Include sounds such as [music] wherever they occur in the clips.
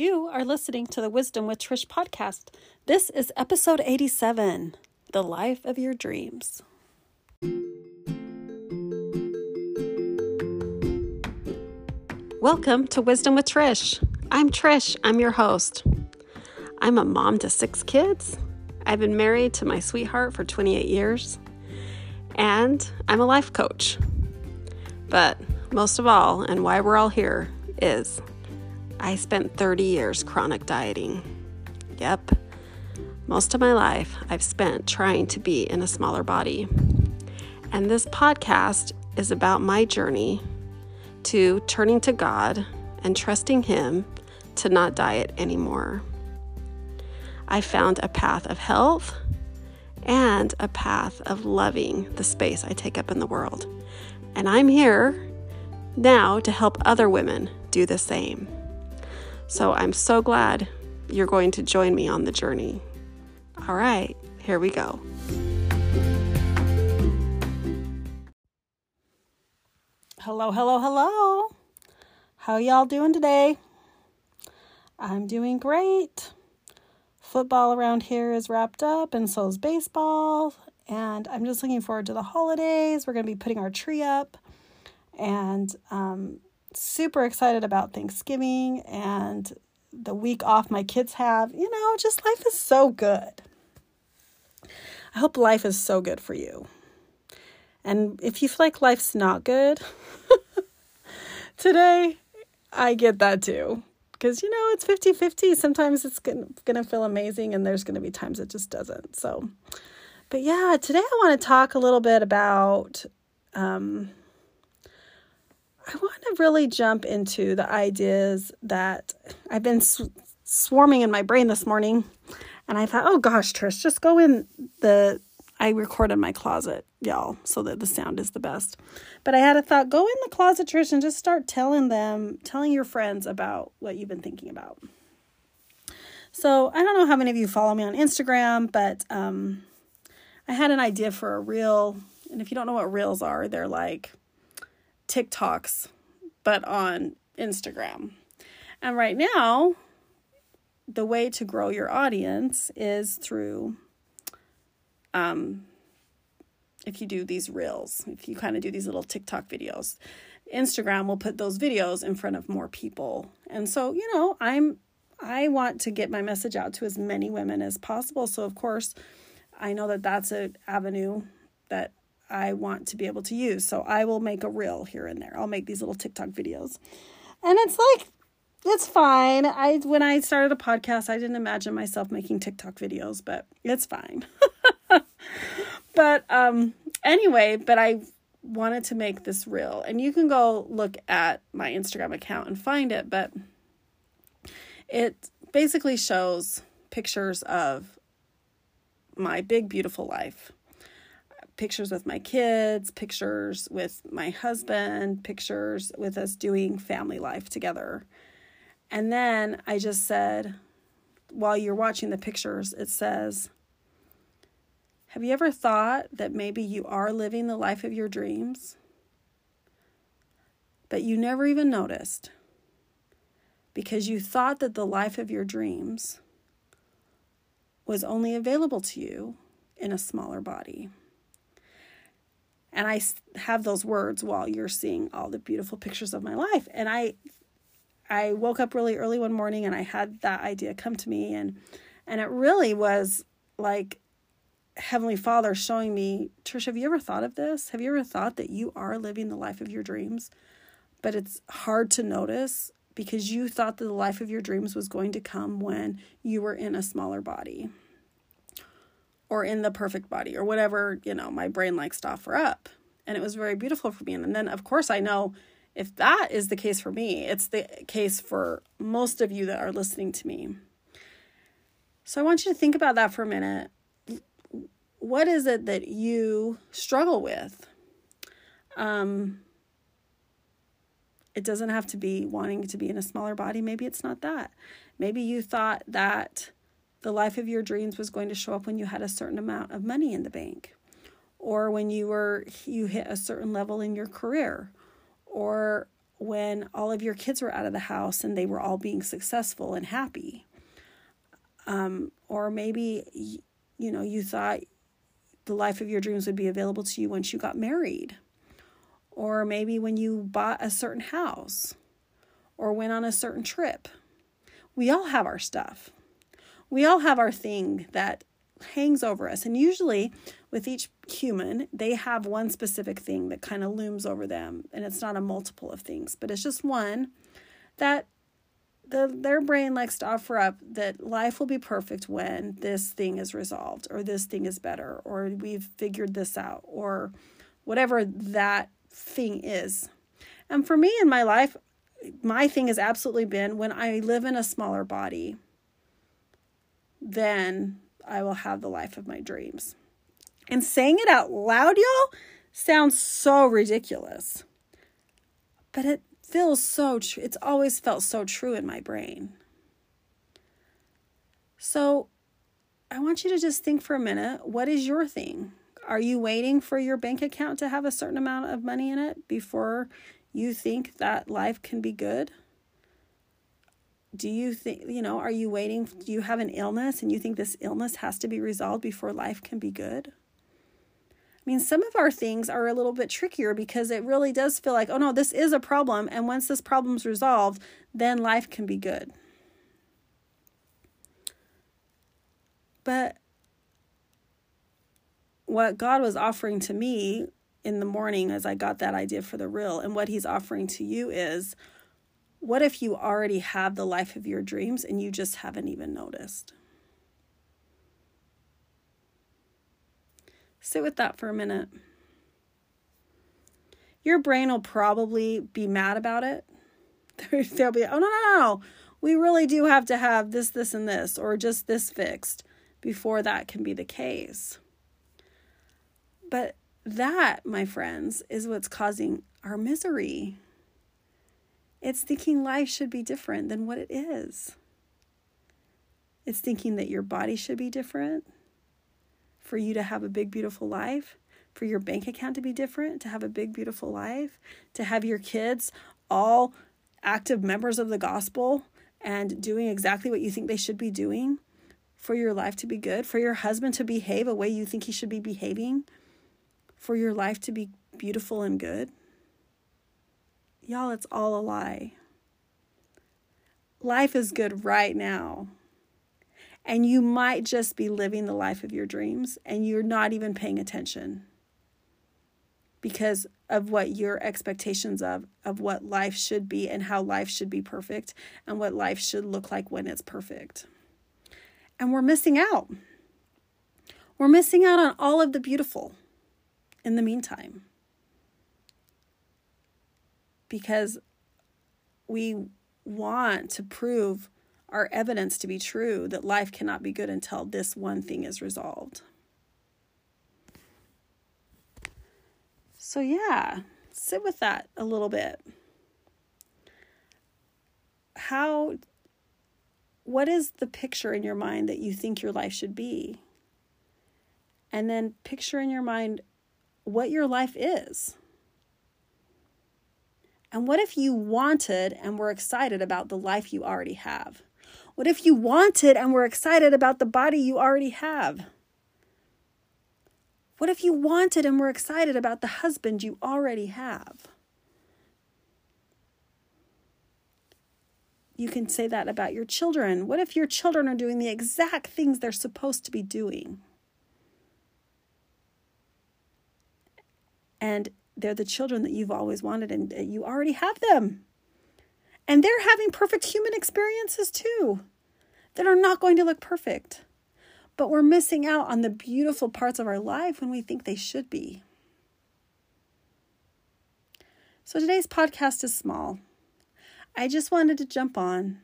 You are listening to the Wisdom with Trish podcast. This is episode 87 The Life of Your Dreams. Welcome to Wisdom with Trish. I'm Trish, I'm your host. I'm a mom to six kids. I've been married to my sweetheart for 28 years, and I'm a life coach. But most of all, and why we're all here, is I spent 30 years chronic dieting. Yep. Most of my life I've spent trying to be in a smaller body. And this podcast is about my journey to turning to God and trusting Him to not diet anymore. I found a path of health and a path of loving the space I take up in the world. And I'm here now to help other women do the same. So I'm so glad you're going to join me on the journey. All right, here we go. Hello, hello, hello. How y'all doing today? I'm doing great. Football around here is wrapped up, and so is baseball. And I'm just looking forward to the holidays. We're going to be putting our tree up, and um, super excited about Thanksgiving and the week off my kids have. You know, just life is so good. I hope life is so good for you. And if you feel like life's not good [laughs] today, I get that too. Because, you know, it's 50 50. Sometimes it's going to feel amazing, and there's going to be times it just doesn't. So, but yeah, today I want to talk a little bit about um, I want to really jump into the ideas that I've been sw- swarming in my brain this morning. And I thought, oh gosh, Trish, just go in the. I record in my closet, y'all, so that the sound is the best. But I had a thought go in the closet, Trish, and just start telling them, telling your friends about what you've been thinking about. So I don't know how many of you follow me on Instagram, but um, I had an idea for a reel. And if you don't know what reels are, they're like TikToks, but on Instagram. And right now, the way to grow your audience is through um if you do these reels, if you kind of do these little TikTok videos. Instagram will put those videos in front of more people. And so, you know, I'm I want to get my message out to as many women as possible. So, of course, I know that that's an avenue that I want to be able to use. So I will make a reel here and there. I'll make these little TikTok videos. And it's like it's fine. I when I started a podcast, I didn't imagine myself making TikTok videos, but it's fine. [laughs] but um anyway, but I wanted to make this reel. And you can go look at my Instagram account and find it, but it basically shows pictures of my big beautiful life pictures with my kids, pictures with my husband, pictures with us doing family life together. And then I just said, while you're watching the pictures, it says, Have you ever thought that maybe you are living the life of your dreams? But you never even noticed because you thought that the life of your dreams was only available to you in a smaller body and I have those words while you're seeing all the beautiful pictures of my life. And I I woke up really early one morning and I had that idea come to me and and it really was like Heavenly Father showing me, Trish, have you ever thought of this? Have you ever thought that you are living the life of your dreams? But it's hard to notice because you thought that the life of your dreams was going to come when you were in a smaller body or in the perfect body or whatever, you know, my brain likes to offer up. And it was very beautiful for me. And then, of course, I know if that is the case for me, it's the case for most of you that are listening to me. So I want you to think about that for a minute. What is it that you struggle with? Um, it doesn't have to be wanting to be in a smaller body. Maybe it's not that. Maybe you thought that the life of your dreams was going to show up when you had a certain amount of money in the bank or when you were you hit a certain level in your career or when all of your kids were out of the house and they were all being successful and happy. Um, or maybe, you know, you thought the life of your dreams would be available to you once you got married. Or maybe when you bought a certain house or went on a certain trip. We all have our stuff. We all have our thing that hangs over us. And usually, with each human, they have one specific thing that kind of looms over them. And it's not a multiple of things, but it's just one that the, their brain likes to offer up that life will be perfect when this thing is resolved, or this thing is better, or we've figured this out, or whatever that thing is. And for me in my life, my thing has absolutely been when I live in a smaller body, then I will have the life of my dreams. And saying it out loud, y'all, sounds so ridiculous. But it feels so true. It's always felt so true in my brain. So I want you to just think for a minute what is your thing? Are you waiting for your bank account to have a certain amount of money in it before you think that life can be good? Do you think you know are you waiting do you have an illness and you think this illness has to be resolved before life can be good? I mean some of our things are a little bit trickier because it really does feel like oh no this is a problem. And once this problem's resolved then life can be good. But what god was offering to me in the morning as i got that idea for the reel and what he's offering to you is what if you already have the life of your dreams and you just haven't even noticed? Sit with that for a minute. Your brain will probably be mad about it. [laughs] They'll be, oh, no, no, no. We really do have to have this, this, and this, or just this fixed before that can be the case. But that, my friends, is what's causing our misery. It's thinking life should be different than what it is. It's thinking that your body should be different for you to have a big, beautiful life, for your bank account to be different, to have a big, beautiful life, to have your kids all active members of the gospel and doing exactly what you think they should be doing, for your life to be good, for your husband to behave a way you think he should be behaving, for your life to be beautiful and good. Y'all, it's all a lie. Life is good right now. And you might just be living the life of your dreams and you're not even paying attention because of what your expectations of of what life should be and how life should be perfect and what life should look like when it's perfect. And we're missing out. We're missing out on all of the beautiful in the meantime because we want to prove our evidence to be true that life cannot be good until this one thing is resolved. So, yeah, sit with that a little bit. How, what is the picture in your mind that you think your life should be? And then picture in your mind what your life is. And what if you wanted and were excited about the life you already have? What if you wanted and were excited about the body you already have? What if you wanted and were excited about the husband you already have? You can say that about your children. What if your children are doing the exact things they're supposed to be doing? And they're the children that you've always wanted and you already have them. And they're having perfect human experiences too that are not going to look perfect. But we're missing out on the beautiful parts of our life when we think they should be. So today's podcast is small. I just wanted to jump on,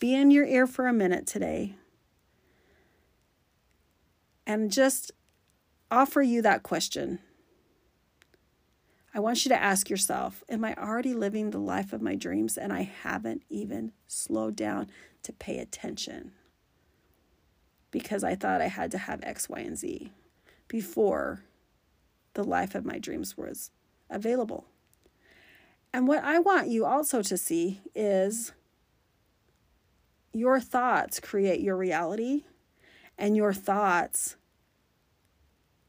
be in your ear for a minute today, and just offer you that question I want you to ask yourself Am I already living the life of my dreams and I haven't even slowed down to pay attention? Because I thought I had to have X, Y, and Z before the life of my dreams was available. And what I want you also to see is your thoughts create your reality, and your thoughts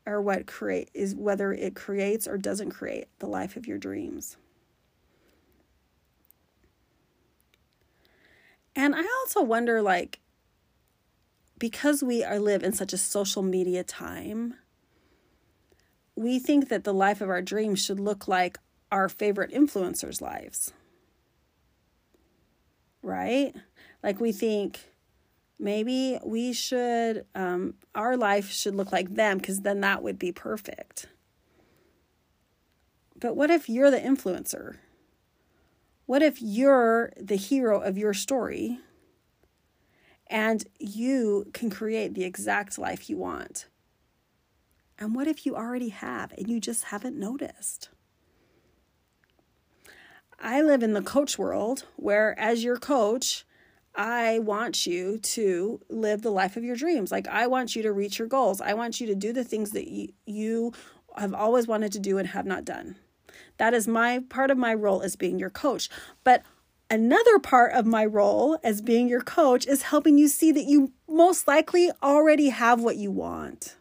are what create is whether it creates or doesn't create the life of your dreams. And I also wonder like because we are live in such a social media time, we think that the life of our dreams should look like our favorite influencers' lives. Right? Like we think maybe we should, um, our life should look like them because then that would be perfect. But what if you're the influencer? What if you're the hero of your story and you can create the exact life you want? And what if you already have and you just haven't noticed? I live in the coach world where, as your coach, I want you to live the life of your dreams. Like, I want you to reach your goals. I want you to do the things that you, have always wanted to do and have not done. That is my part of my role as being your coach. But another part of my role as being your coach is helping you see that you most likely already have what you want.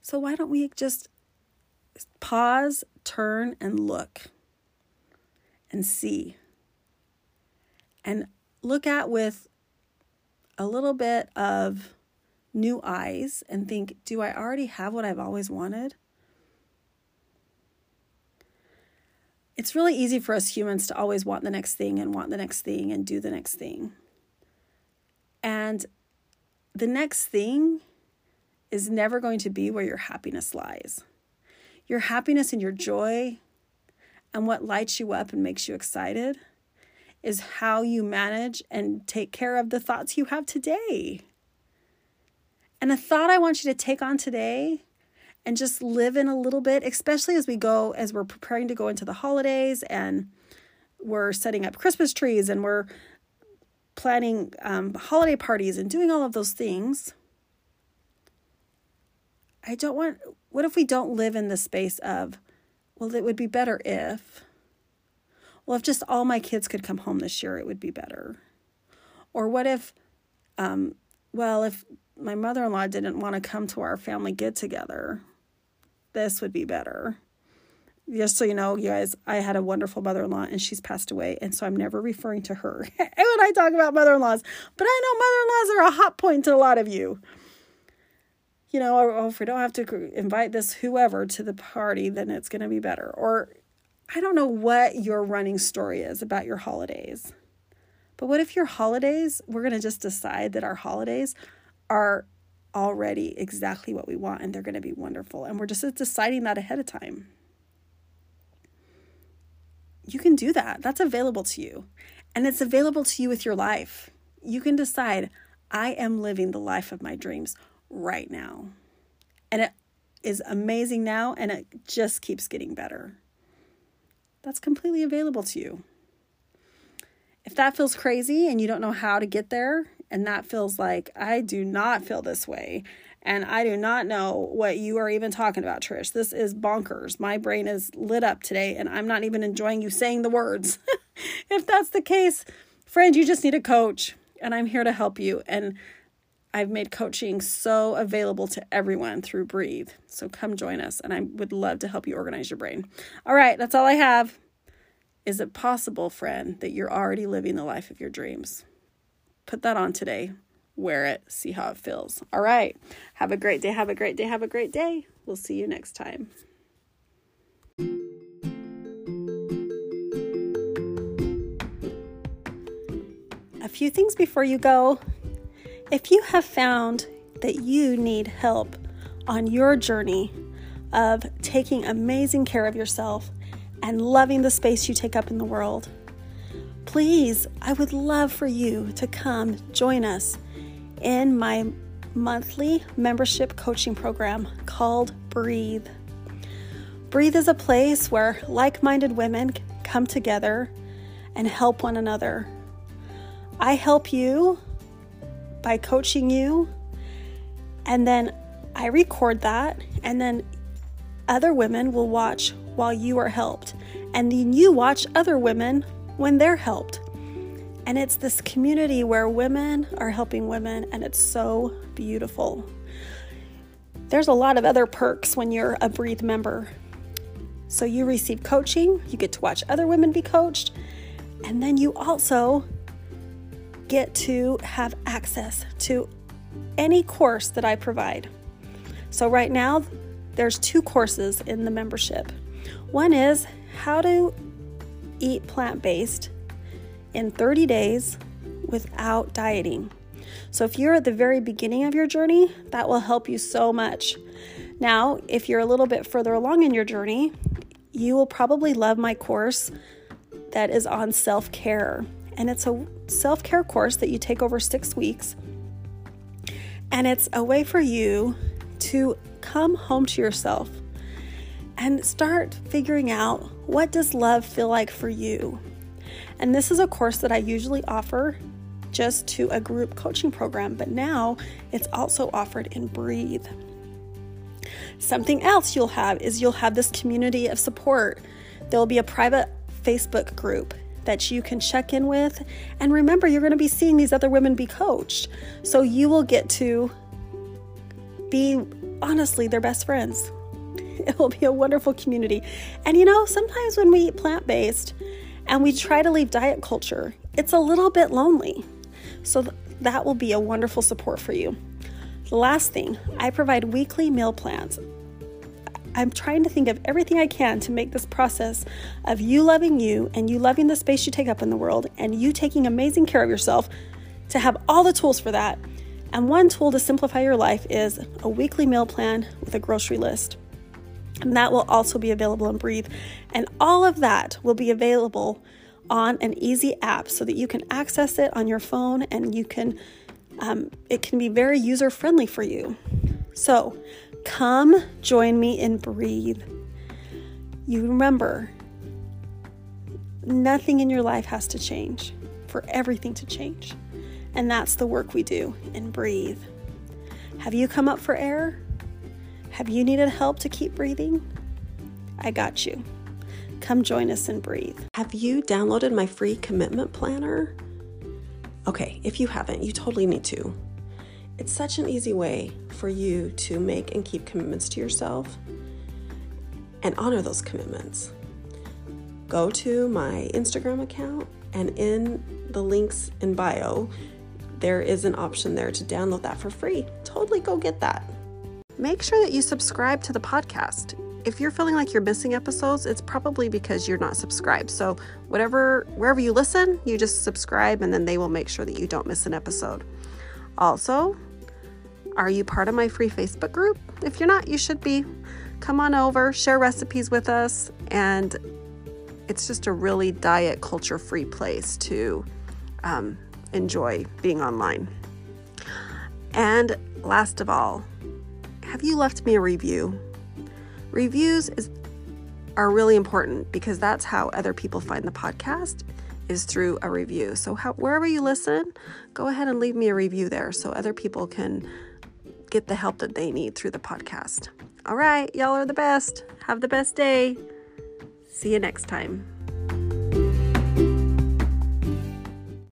So, why don't we just pause, turn, and look? And see and look at with a little bit of new eyes and think, do I already have what I've always wanted? It's really easy for us humans to always want the next thing and want the next thing and do the next thing. And the next thing is never going to be where your happiness lies. Your happiness and your joy and what lights you up and makes you excited is how you manage and take care of the thoughts you have today. And a thought I want you to take on today and just live in a little bit, especially as we go, as we're preparing to go into the holidays and we're setting up Christmas trees and we're planning um, holiday parties and doing all of those things. I don't want, what if we don't live in the space of, well, it would be better if. Well, if just all my kids could come home this year, it would be better. Or what if, um, well, if my mother in law didn't want to come to our family get together, this would be better. Just so you know, you guys, I had a wonderful mother in law and she's passed away. And so I'm never referring to her [laughs] when I talk about mother in laws. But I know mother in laws are a hot point to a lot of you you know, or if we don't have to invite this whoever to the party, then it's going to be better. Or I don't know what your running story is about your holidays. But what if your holidays, we're going to just decide that our holidays are already exactly what we want and they're going to be wonderful. And we're just deciding that ahead of time. You can do that. That's available to you. And it's available to you with your life. You can decide, I am living the life of my dreams right now. And it is amazing now and it just keeps getting better. That's completely available to you. If that feels crazy and you don't know how to get there, and that feels like I do not feel this way, and I do not know what you are even talking about, Trish. This is bonkers. My brain is lit up today, and I'm not even enjoying you saying the words. [laughs] if that's the case, friend, you just need a coach, and I'm here to help you. And I've made coaching so available to everyone through Breathe. So come join us, and I would love to help you organize your brain. All right, that's all I have. Is it possible, friend, that you're already living the life of your dreams? Put that on today. Wear it, see how it feels. All right. Have a great day. Have a great day. Have a great day. We'll see you next time. A few things before you go. If you have found that you need help on your journey of taking amazing care of yourself and loving the space you take up in the world, please, I would love for you to come join us in my monthly membership coaching program called Breathe. Breathe is a place where like minded women come together and help one another. I help you by coaching you. And then I record that. And then other women will watch while you are helped, and then you watch other women when they're helped. And it's this community where women are helping women, and it's so beautiful. There's a lot of other perks when you're a Breathe member. So you receive coaching, you get to watch other women be coached, and then you also get to have access to any course that I provide. So right now, there's two courses in the membership. One is how to eat plant based in 30 days without dieting. So, if you're at the very beginning of your journey, that will help you so much. Now, if you're a little bit further along in your journey, you will probably love my course that is on self care. And it's a self care course that you take over six weeks. And it's a way for you to come home to yourself and start figuring out what does love feel like for you. And this is a course that I usually offer just to a group coaching program, but now it's also offered in Breathe. Something else you'll have is you'll have this community of support. There will be a private Facebook group that you can check in with. And remember, you're going to be seeing these other women be coached. So you will get to be honestly their best friends. [laughs] It will be a wonderful community. And you know, sometimes when we eat plant based and we try to leave diet culture, it's a little bit lonely. So that will be a wonderful support for you. The last thing, I provide weekly meal plans. I'm trying to think of everything I can to make this process of you loving you and you loving the space you take up in the world and you taking amazing care of yourself to have all the tools for that. And one tool to simplify your life is a weekly meal plan with a grocery list. And that will also be available in Breathe. And all of that will be available on an easy app so that you can access it on your phone and you can um, it can be very user friendly for you. So come join me and breathe. You remember, nothing in your life has to change for everything to change. And that's the work we do and breathe. Have you come up for air? Have you needed help to keep breathing? I got you. Come join us and breathe. Have you downloaded my free commitment planner? Okay, if you haven't, you totally need to. It's such an easy way for you to make and keep commitments to yourself and honor those commitments. Go to my Instagram account, and in the links in bio, there is an option there to download that for free. Totally go get that. Make sure that you subscribe to the podcast. If you're feeling like you're missing episodes, it's probably because you're not subscribed. So, whatever wherever you listen, you just subscribe and then they will make sure that you don't miss an episode. Also, are you part of my free Facebook group? If you're not, you should be. Come on over, share recipes with us, and it's just a really diet culture free place to um, enjoy being online. And last of all, have you left me a review? Reviews is are really important because that's how other people find the podcast is through a review. So how, wherever you listen, go ahead and leave me a review there so other people can get the help that they need through the podcast. All right, y'all are the best. Have the best day. See you next time.